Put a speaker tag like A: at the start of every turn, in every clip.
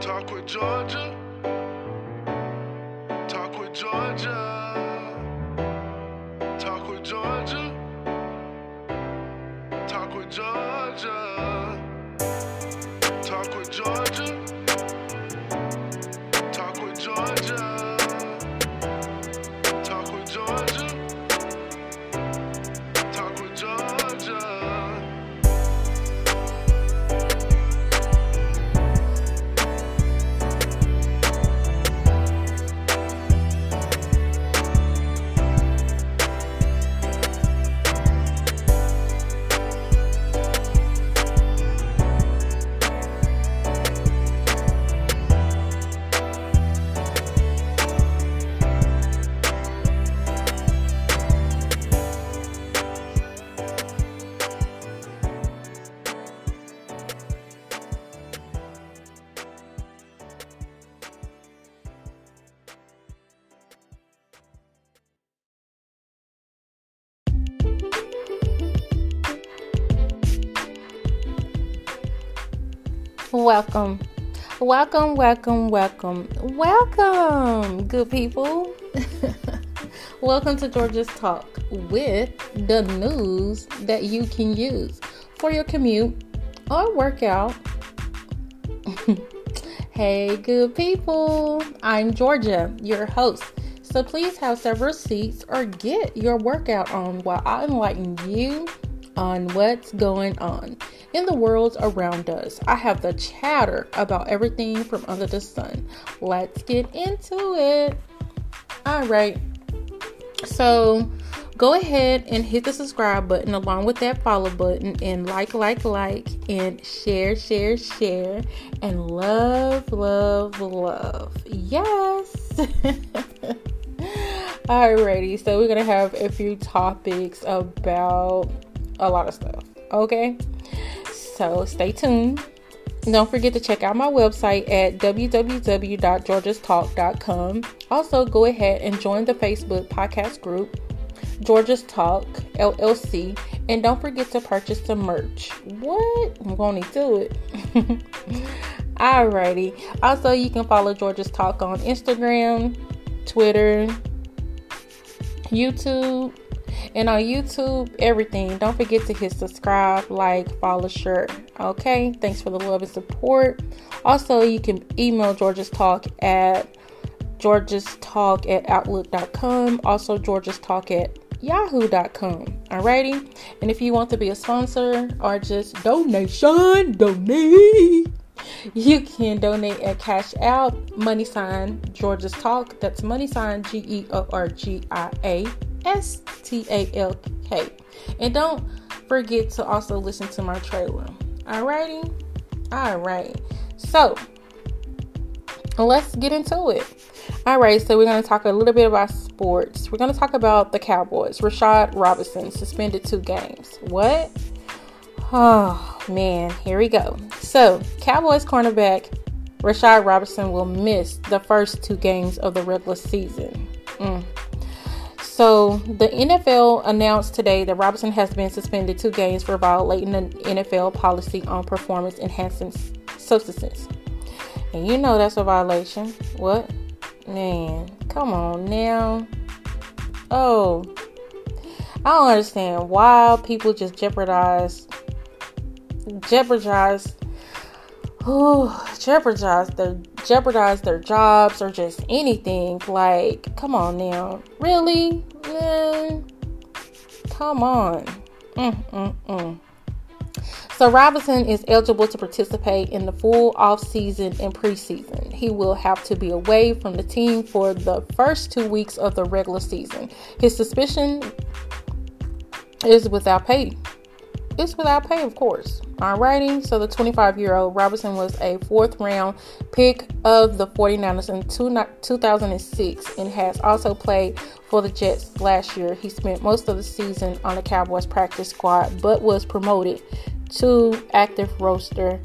A: Talk with Georgia. Talk with Georgia. Talk with Georgia. Talk with Georgia.
B: Welcome. Welcome, welcome, welcome, welcome, good people. welcome to Georgia's Talk with the news that you can use for your commute or workout. hey, good people. I'm Georgia, your host. So please have several seats or get your workout on while I enlighten you on what's going on in the world around us. I have the chatter about everything from under the sun. Let's get into it. All right. So go ahead and hit the subscribe button along with that follow button and like, like, like, and share, share, share, and love, love, love. Yes. Alrighty, so we're gonna have a few topics about a lot of stuff. Okay, so stay tuned. Don't forget to check out my website at www.georgiastalk.com. Also, go ahead and join the Facebook podcast group, Georgia's Talk LLC, and don't forget to purchase some merch. What? I'm going to do it. Alrighty. Also, you can follow Georgia's Talk on Instagram, Twitter, YouTube, and on YouTube, everything. Don't forget to hit subscribe, like, follow, share. Okay, thanks for the love and support. Also, you can email George's Talk at George's Talk at Outlook.com. Also, George's Talk at yahoo.com. Alrighty. And if you want to be a sponsor or just donation, donate. You can donate at Cash App, money sign Georgia's Talk. That's money sign G E O R G I A S T A L K. And don't forget to also listen to my trailer. Alrighty? Alright. So let's get into it. Alright, so we're gonna talk a little bit about sports. We're gonna talk about the Cowboys. Rashard Robinson suspended two games. What? Oh man, here we go. So, Cowboys cornerback Rashard Robinson will miss the first two games of the regular season. Mm. So, the NFL announced today that Robinson has been suspended two games for violating the NFL policy on performance enhancing substances. And you know that's a violation. What? Man, come on now. Oh, I don't understand why people just jeopardize jeopardize oh, jeopardize their jeopardize their jobs or just anything. Like, come on now. Really? Man, come on. Mm-mm-mm. So Robinson is eligible to participate in the full off-season and preseason. He will have to be away from the team for the first two weeks of the regular season. His suspicion is without pay. It's without pay, of course. Alrighty, so the 25 year old Robinson was a fourth round pick of the 49ers in two, 2006 and has also played for the Jets last year. He spent most of the season on the Cowboys practice squad but was promoted to active roster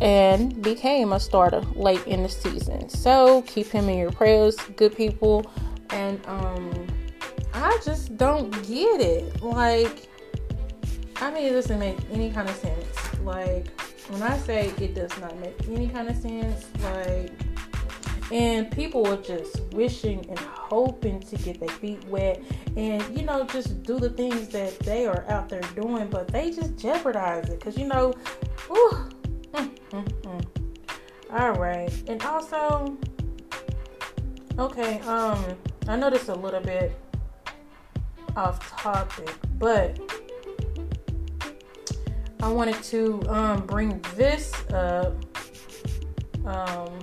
B: and became a starter late in the season. So keep him in your prayers, good people. And um I just don't get it. Like I mean, it doesn't make any kind of sense. Like, when I say it does not make any kind of sense, like, and people were just wishing and hoping to get their feet wet and, you know, just do the things that they are out there doing, but they just jeopardize it because, you know, whew, mm, mm, mm. all right. And also, okay, um, I know this a little bit off topic, but I wanted to um, bring this up. Um,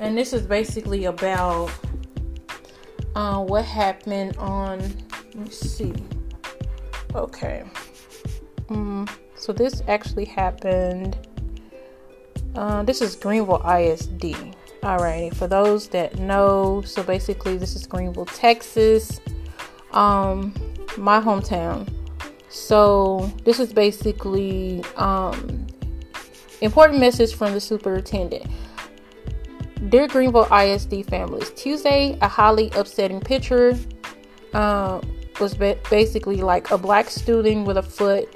B: and this is basically about uh, what happened on, let me see. Okay. Um, so this actually happened. Uh, this is Greenville ISD. Alrighty, for those that know, so basically this is Greenville, Texas, um, my hometown. So this is basically um, important message from the superintendent. Dear Greenville ISD families, Tuesday a highly upsetting picture uh, was ba- basically like a black student with a foot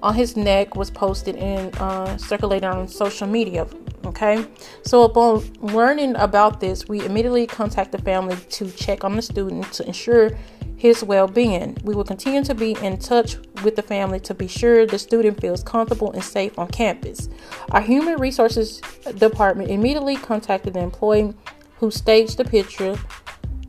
B: on his neck was posted and uh, circulated on social media. Okay, so upon learning about this, we immediately contacted the family to check on the student to ensure his well being. We will continue to be in touch with the family to be sure the student feels comfortable and safe on campus. Our Human Resources Department immediately contacted the employee who staged the picture.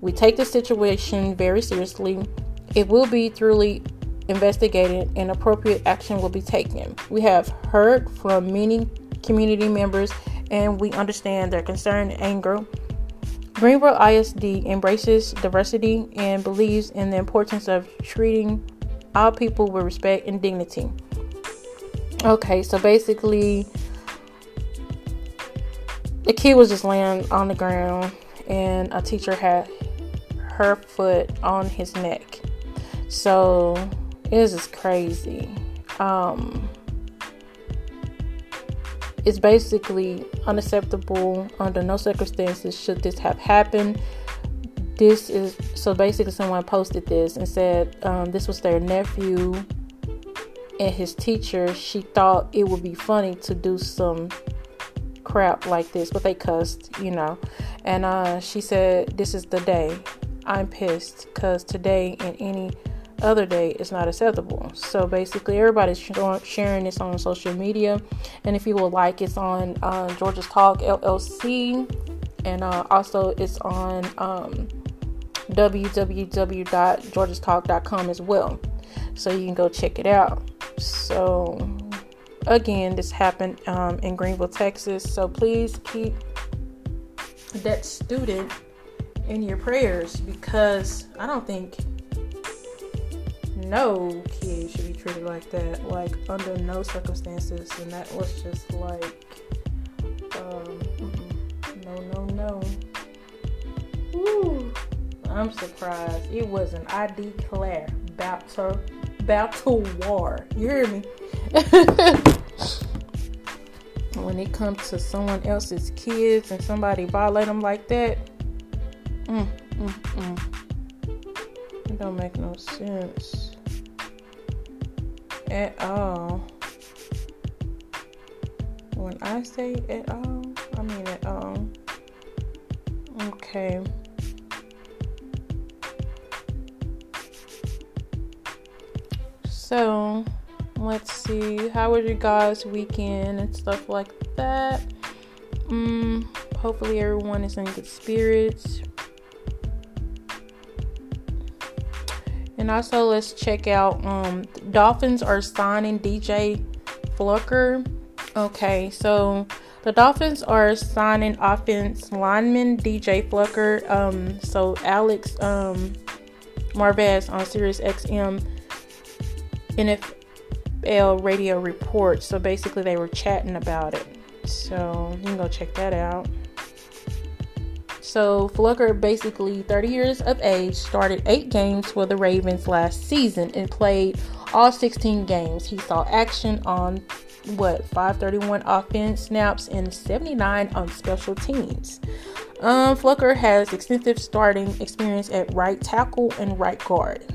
B: We take the situation very seriously. It will be thoroughly investigated and appropriate action will be taken. We have heard from many community members and we understand their concern and anger Greenville ISD embraces diversity and believes in the importance of treating all people with respect and dignity. Okay, so basically, the kid was just laying on the ground, and a teacher had her foot on his neck. So it is crazy. Um, it's basically unacceptable under no circumstances should this have happened. This is so basically someone posted this and said um, this was their nephew and his teacher. She thought it would be funny to do some crap like this, but they cussed, you know. And uh, she said, This is the day. I'm pissed because today and any other day is not acceptable. So basically, everybody's sharing this on social media, and if you would like, it's on uh, Georgia's Talk LLC, and uh, also it's on um, as well. So you can go check it out. So again, this happened um, in Greenville, Texas. So please keep that student in your prayers because I don't think no kid should be treated like that, like under no circumstances. And that was just like, um, no, no, no. Woo. I'm surprised it wasn't. I declare battle, battle war. You hear me? when it comes to someone else's kids and somebody violate them like that, mm, mm, mm. It don't make no sense at all. When I say at all, I mean at all. Okay. So, let's see. How was your guys' weekend and stuff like that? Mm, hopefully, everyone is in good spirits. And also, let's check out um, Dolphins are signing DJ Fluker. Okay, so the Dolphins are signing offense lineman DJ Fluker. Um, so Alex um, Marvez on Sirius XM NFL radio report. So basically, they were chatting about it. So you can go check that out. So Fluker, basically 30 years of age, started eight games for the Ravens last season and played all 16 games. He saw action on what 531 offense snaps and 79 on special teams. Um, Fluker has extensive starting experience at right tackle and right guard.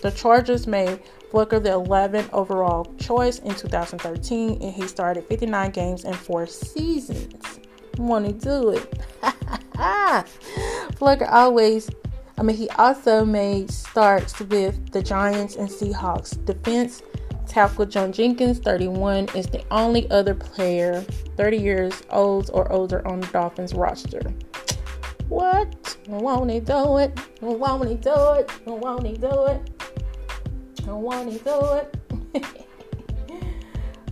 B: The Chargers made Fluker, the 11th overall choice in 2013, and he started 59 games in four seasons. Want to do it? Fluker always, I mean, he also made starts with the Giants and Seahawks. Defense tackle John Jenkins, 31, is the only other player 30 years old or older on the Dolphins roster. What? Won't he do it? Won't he do it? Won't he do it? Won't he do it?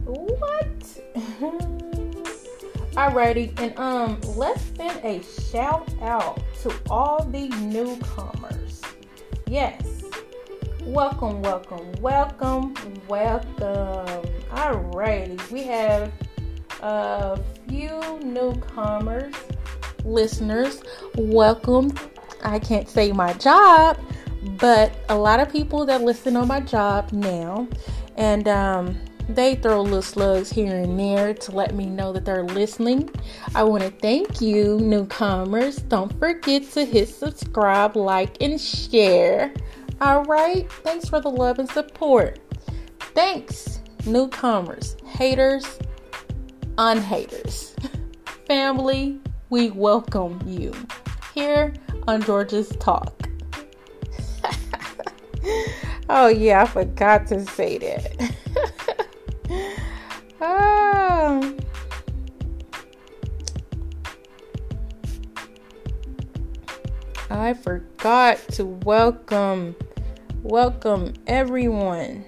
B: what? Alrighty, and um, let's send a shout out to all the newcomers. Yes, welcome, welcome, welcome, welcome. Alrighty, we have a few newcomers, listeners. Welcome. I can't say my job, but a lot of people that listen on my job now, and um, they throw little slugs here and there to let me know that they're listening. I want to thank you, newcomers. Don't forget to hit subscribe, like, and share. All right. Thanks for the love and support. Thanks, newcomers, haters, unhaters, family. We welcome you here on George's Talk. oh, yeah, I forgot to say that. ah. I forgot to welcome welcome everyone.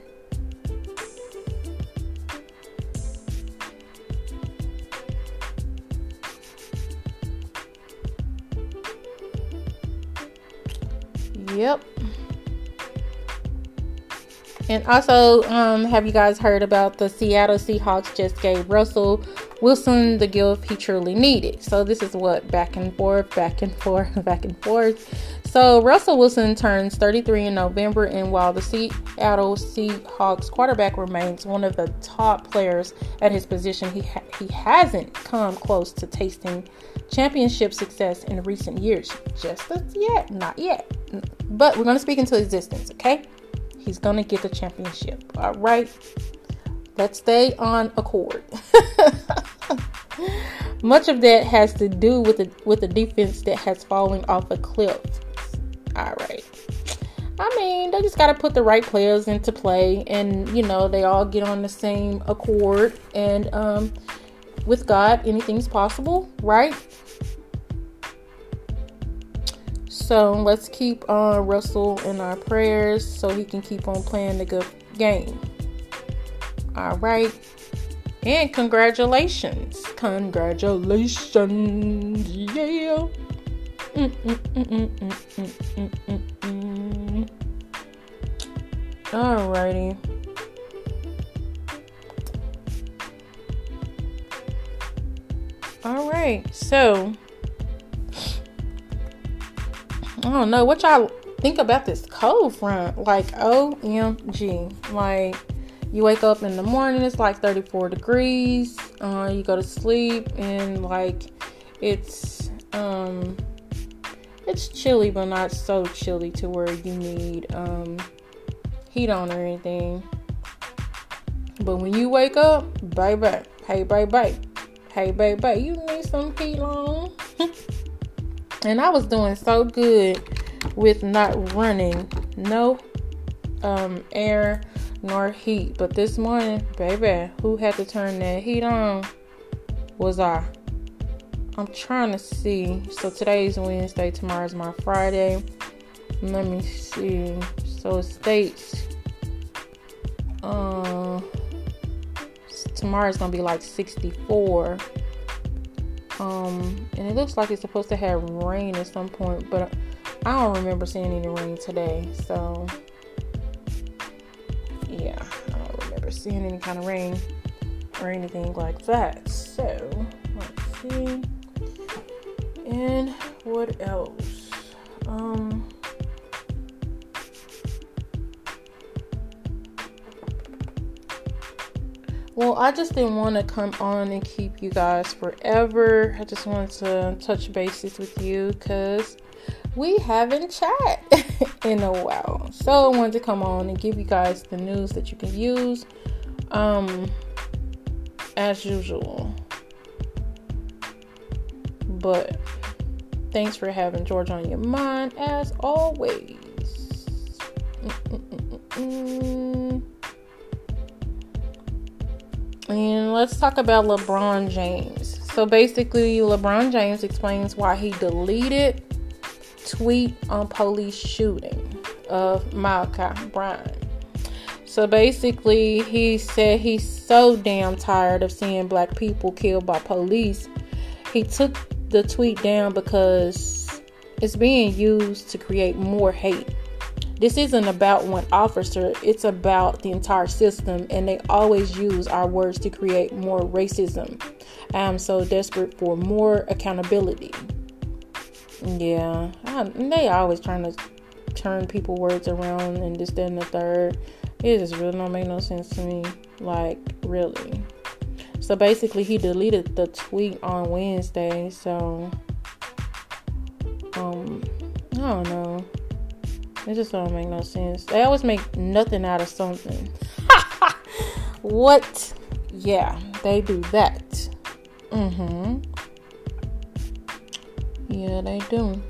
B: Yep. And also, um, have you guys heard about the Seattle Seahawks just gave Russell Wilson the gift he truly needed? So this is what back and forth, back and forth, back and forth. So Russell Wilson turns 33 in November, and while the Seattle Seahawks quarterback remains one of the top players at his position, he ha- he hasn't come close to tasting championship success in recent years. Just yet, not yet. But we're going to speak into existence, okay? He's going to get the championship. All right. Let's stay on accord. Much of that has to do with the with the defense that has fallen off a cliff. All right. I mean, they just got to put the right players into play, and you know, they all get on the same accord. And um, with God, anything's possible, right? So let's keep uh, Russell in our prayers so he can keep on playing the good game. All right. And congratulations. Congratulations. Yeah. Alrighty. All right. So I don't know what y'all think about this cold front. Like, OMG. Like, you wake up in the morning, it's like 34 degrees. Uh, you go to sleep, and like, it's, um, it's chilly, but not so chilly to where you need, um, heat on or anything. But when you wake up, baby, hey, baby, hey, baby, you need some heat on. and I was doing so good with not running no um, air nor heat. But this morning, baby, who had to turn that heat on was I. I'm trying to see. So today's Wednesday, tomorrow's my Friday. Let me see. So it states uh tomorrow's gonna be like 64 um, and it looks like it's supposed to have rain at some point, but I don't remember seeing any rain today. So, yeah, I don't remember seeing any kind of rain or anything like that. So, let's see. And what else? Um, Well, I just didn't want to come on and keep you guys forever. I just wanted to touch bases with you because we haven't chat. in a while. So I wanted to come on and give you guys the news that you can use. Um, as usual. But thanks for having George on your mind as always. Mm-mm-mm-mm. And let's talk about LeBron James. So basically, LeBron James explains why he deleted tweet on police shooting of Malachi Bryant. So basically, he said he's so damn tired of seeing black people killed by police. He took the tweet down because it's being used to create more hate. This isn't about one officer, it's about the entire system, and they always use our words to create more racism. I am so desperate for more accountability. Yeah, I, they always trying to turn people words around and this, that, the third. It just really don't make no sense to me. Like, really. So basically, he deleted the tweet on Wednesday. So, um, I don't know. It just don't make no sense. They always make nothing out of something. what? Yeah, they do that. Mm-hmm. Yeah, they do.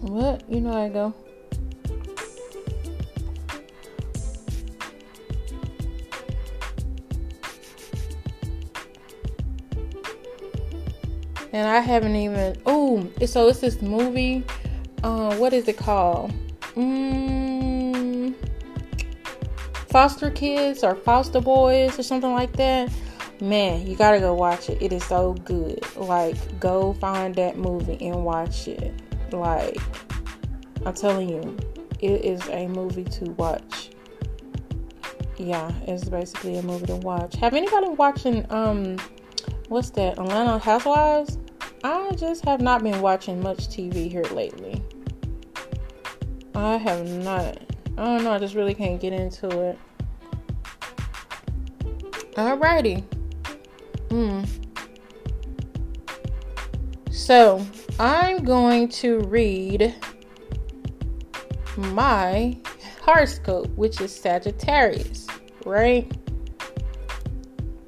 B: What? You know I go. And I haven't even. Oh, so it's this movie. Uh, what is it called? Mm, foster kids or foster boys or something like that. Man, you gotta go watch it. It is so good. Like, go find that movie and watch it. Like, I'm telling you, it is a movie to watch. Yeah, it's basically a movie to watch. Have anybody watching um what's that? Atlanta Housewives? I just have not been watching much TV here lately. I have not. I don't know. I just really can't get into it. Alrighty. Hmm. So, I'm going to read my horoscope, which is Sagittarius, right?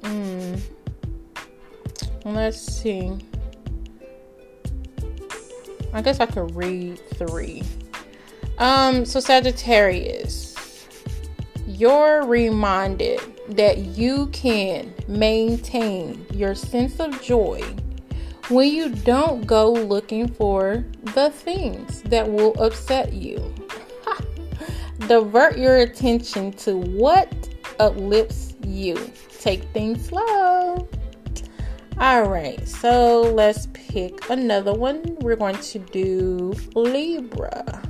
B: Hmm. Let's see. I guess I could read three. Um, so Sagittarius, you're reminded that you can maintain your sense of joy when you don't go looking for the things that will upset you. Divert your attention to what uplifts you. Take things slow. All right, so let's pick another one. We're going to do Libra.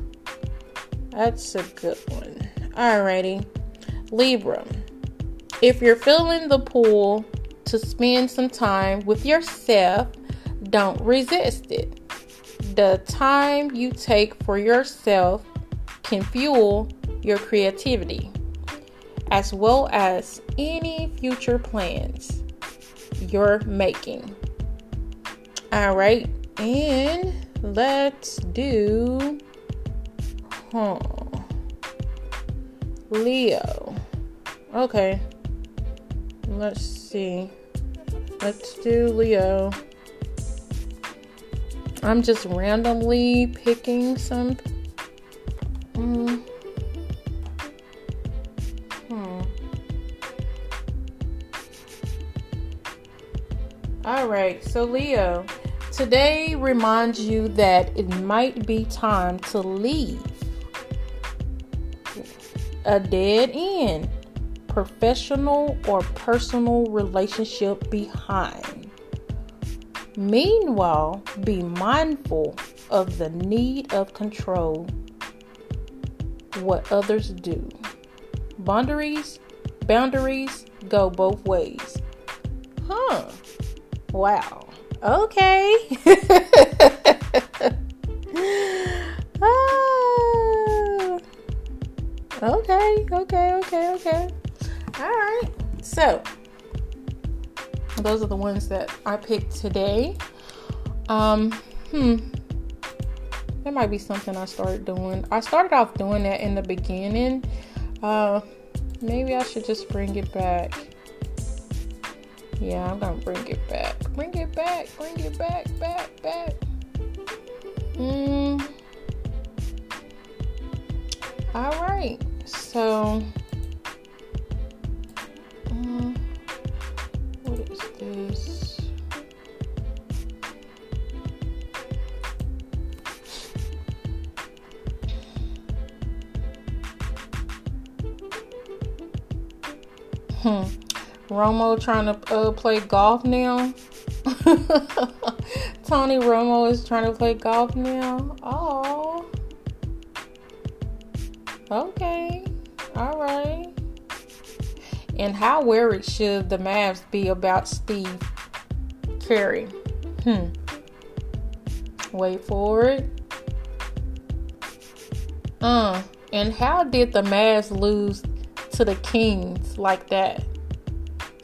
B: That's a good one. Alrighty, Libra. If you're feeling the pull to spend some time with yourself, don't resist it. The time you take for yourself can fuel your creativity as well as any future plans you're making. All right, and let's do huh, Leo. Okay, let's see. Let's do Leo. I'm just randomly picking some. Mm, All right, so Leo, today reminds you that it might be time to leave a dead end, professional or personal relationship behind. Meanwhile, be mindful of the need of control what others do. Boundaries, boundaries go both ways. Wow. Okay. ah. Okay, okay, okay, okay. All right. So, those are the ones that I picked today. Um, hmm. There might be something I started doing. I started off doing that in the beginning. Uh, maybe I should just bring it back. Yeah, I'm gonna bring it back. Bring it back. Bring it back. Back. Back. Hmm. All right. So. Um, what is this? Hmm. Romo trying to uh, play golf now. Tony Romo is trying to play golf now. Oh. Okay. All right. And how worried should the Mavs be about Steve Curry? Hmm. Wait for it. Uh, and how did the Mavs lose to the Kings like that?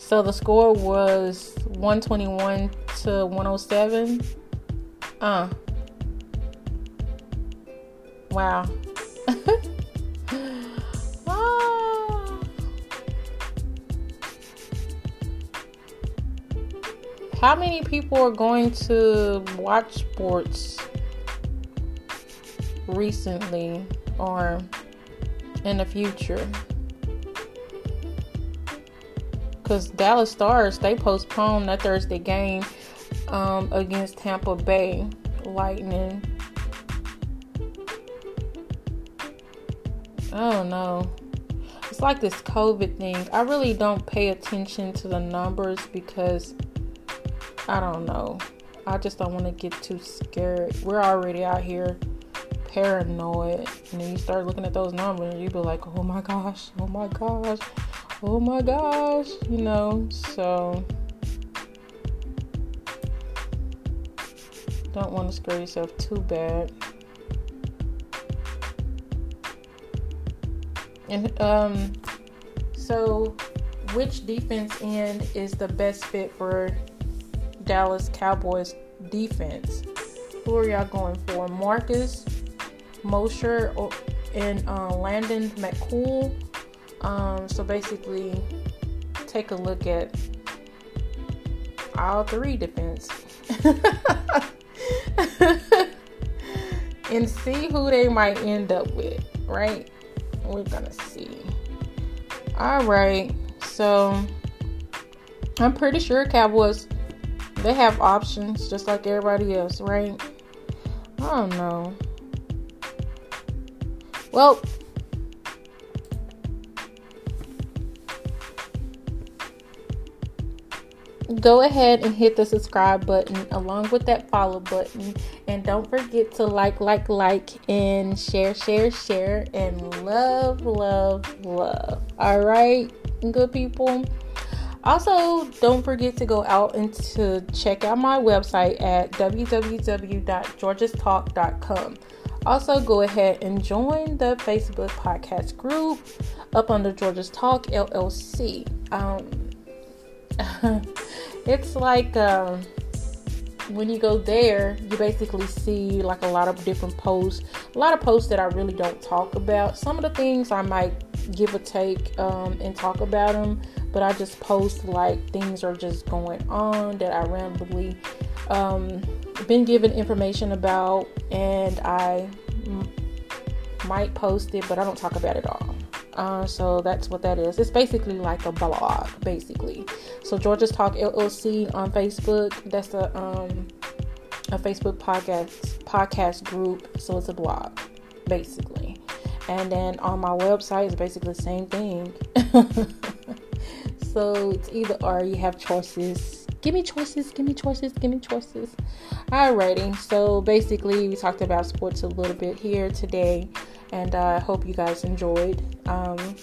B: So the score was 121 to 107. Uh. Wow. Ah. How many people are going to watch sports recently or in the future? Because Dallas Stars, they postponed that Thursday game um, against Tampa Bay Lightning. I don't know. It's like this COVID thing. I really don't pay attention to the numbers because I don't know. I just don't want to get too scared. We're already out here paranoid. And then you start looking at those numbers and you be like, oh my gosh, oh my gosh, oh my gosh, you know. So don't want to scare yourself too bad. And um, so which defense end is the best fit for Dallas Cowboys defense? Who are y'all going for? Marcus Mosher and uh, Landon McCool? Um, so basically, take a look at all three defense and see who they might end up with, right? We're gonna see. All right, so I'm pretty sure Cowboys they have options just like everybody else, right? I don't know. Well, go ahead and hit the subscribe button along with that follow button. And don't forget to like like like and share share share. And love love love. All right good people. Also don't forget to go out and to check out my website at www.georgestalk.com also go ahead and join the facebook podcast group up under georges talk llc um, it's like um, when you go there, you basically see like a lot of different posts, a lot of posts that I really don't talk about. Some of the things I might give a take um, and talk about them, but I just post like things are just going on that I randomly um, been given information about, and I m- might post it, but I don't talk about it all. Uh, so that's what that is. It's basically like a blog, basically. So Georges Talk LLC on Facebook. That's a um, a Facebook podcast podcast group. So it's a blog, basically. And then on my website is basically the same thing. so it's either or. You have choices. Give me choices. Give me choices. Give me choices. Alrighty. So basically, we talked about sports a little bit here today and I uh, hope you guys enjoyed. Um,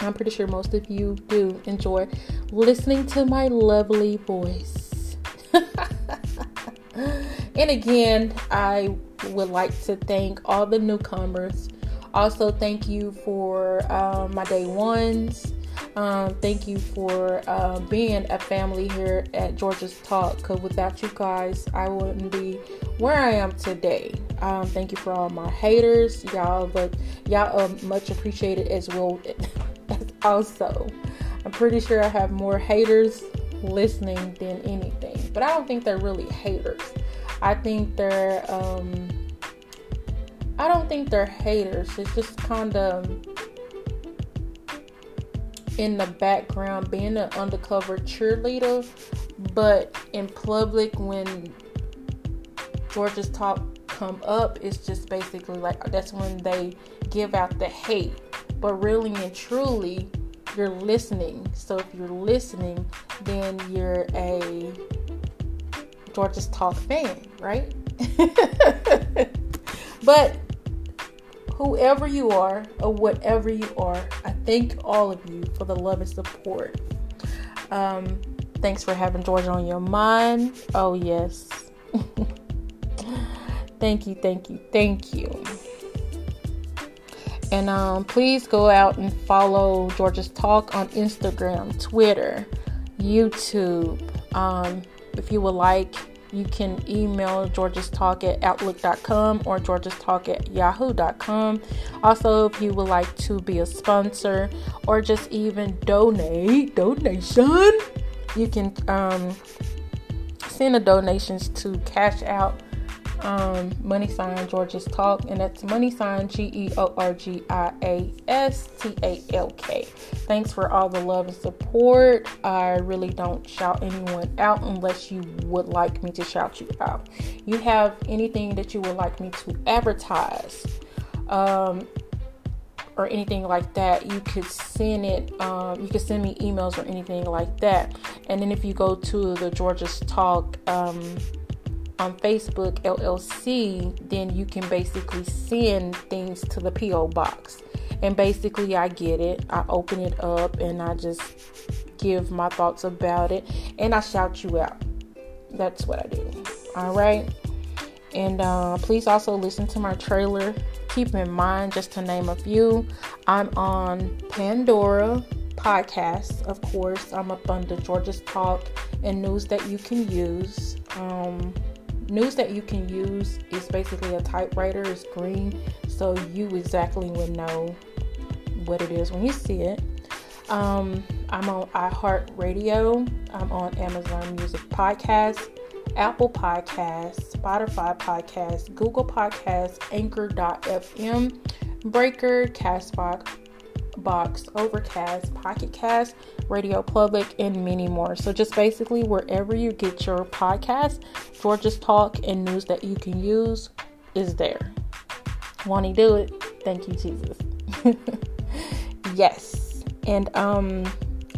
B: I'm pretty sure most of you do enjoy listening to my lovely voice. and again, I would like to thank all the newcomers. Also, thank you for um, my day ones. Um, thank you for uh, being a family here at Georgia's Talk. Because without you guys, I wouldn't be where I am today. Um, thank you for all my haters, y'all. But y'all are much appreciated as well. also, I'm pretty sure I have more haters listening than anything. But I don't think they're really haters. I think they're. Um, I don't think they're haters. It's just kind of in the background being an undercover cheerleader, but in public when Georgia's talk come up, it's just basically like that's when they give out the hate. But really and truly, you're listening. So if you're listening, then you're a Georgia's talk fan, right? but whoever you are or whatever you are, I thank all of you for the love and support. Um, thanks for having Georgia on your mind. Oh, yes. thank you, thank you, thank you. And um, please go out and follow Georgia's Talk on Instagram, Twitter, YouTube. Um, if you would like, you can email Georgia's Talk at Outlook.com or Georgia's Talk at Yahoo.com. Also, if you would like to be a sponsor or just even donate, donation, you can um, send the donations to Cash App um, money sign Georgia's Talk, and that's money sign G E O R G I A S T A L K. Thanks for all the love and support. I really don't shout anyone out unless you would like me to shout you out. You have anything that you would like me to advertise? Um, or anything like that, you could send it. Um, you could send me emails or anything like that. And then if you go to the Georgia's Talk um, on Facebook LLC, then you can basically send things to the P.O. box. And basically, I get it, I open it up, and I just give my thoughts about it, and I shout you out. That's what I do. All right. And uh, please also listen to my trailer. Keep in mind, just to name a few, I'm on Pandora podcast. Of course, I'm up under Georgia's Talk and news that you can use. Um, news that you can use is basically a typewriter it's green so you exactly would know what it is when you see it. Um, i'm on iheartradio i'm on amazon music podcast apple podcast spotify podcast google podcast anchor.fm breaker castbox box overcast pocket cast radio public and many more. So just basically wherever you get your podcast georgia's talk and news that you can use is there. Want to do it? Thank you jesus. Yes. And um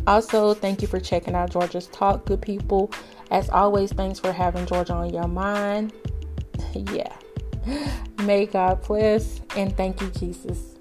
B: also thank you for checking out georgia's talk good people. As always thanks for having georgia on your mind. Yeah. May god bless and thank you jesus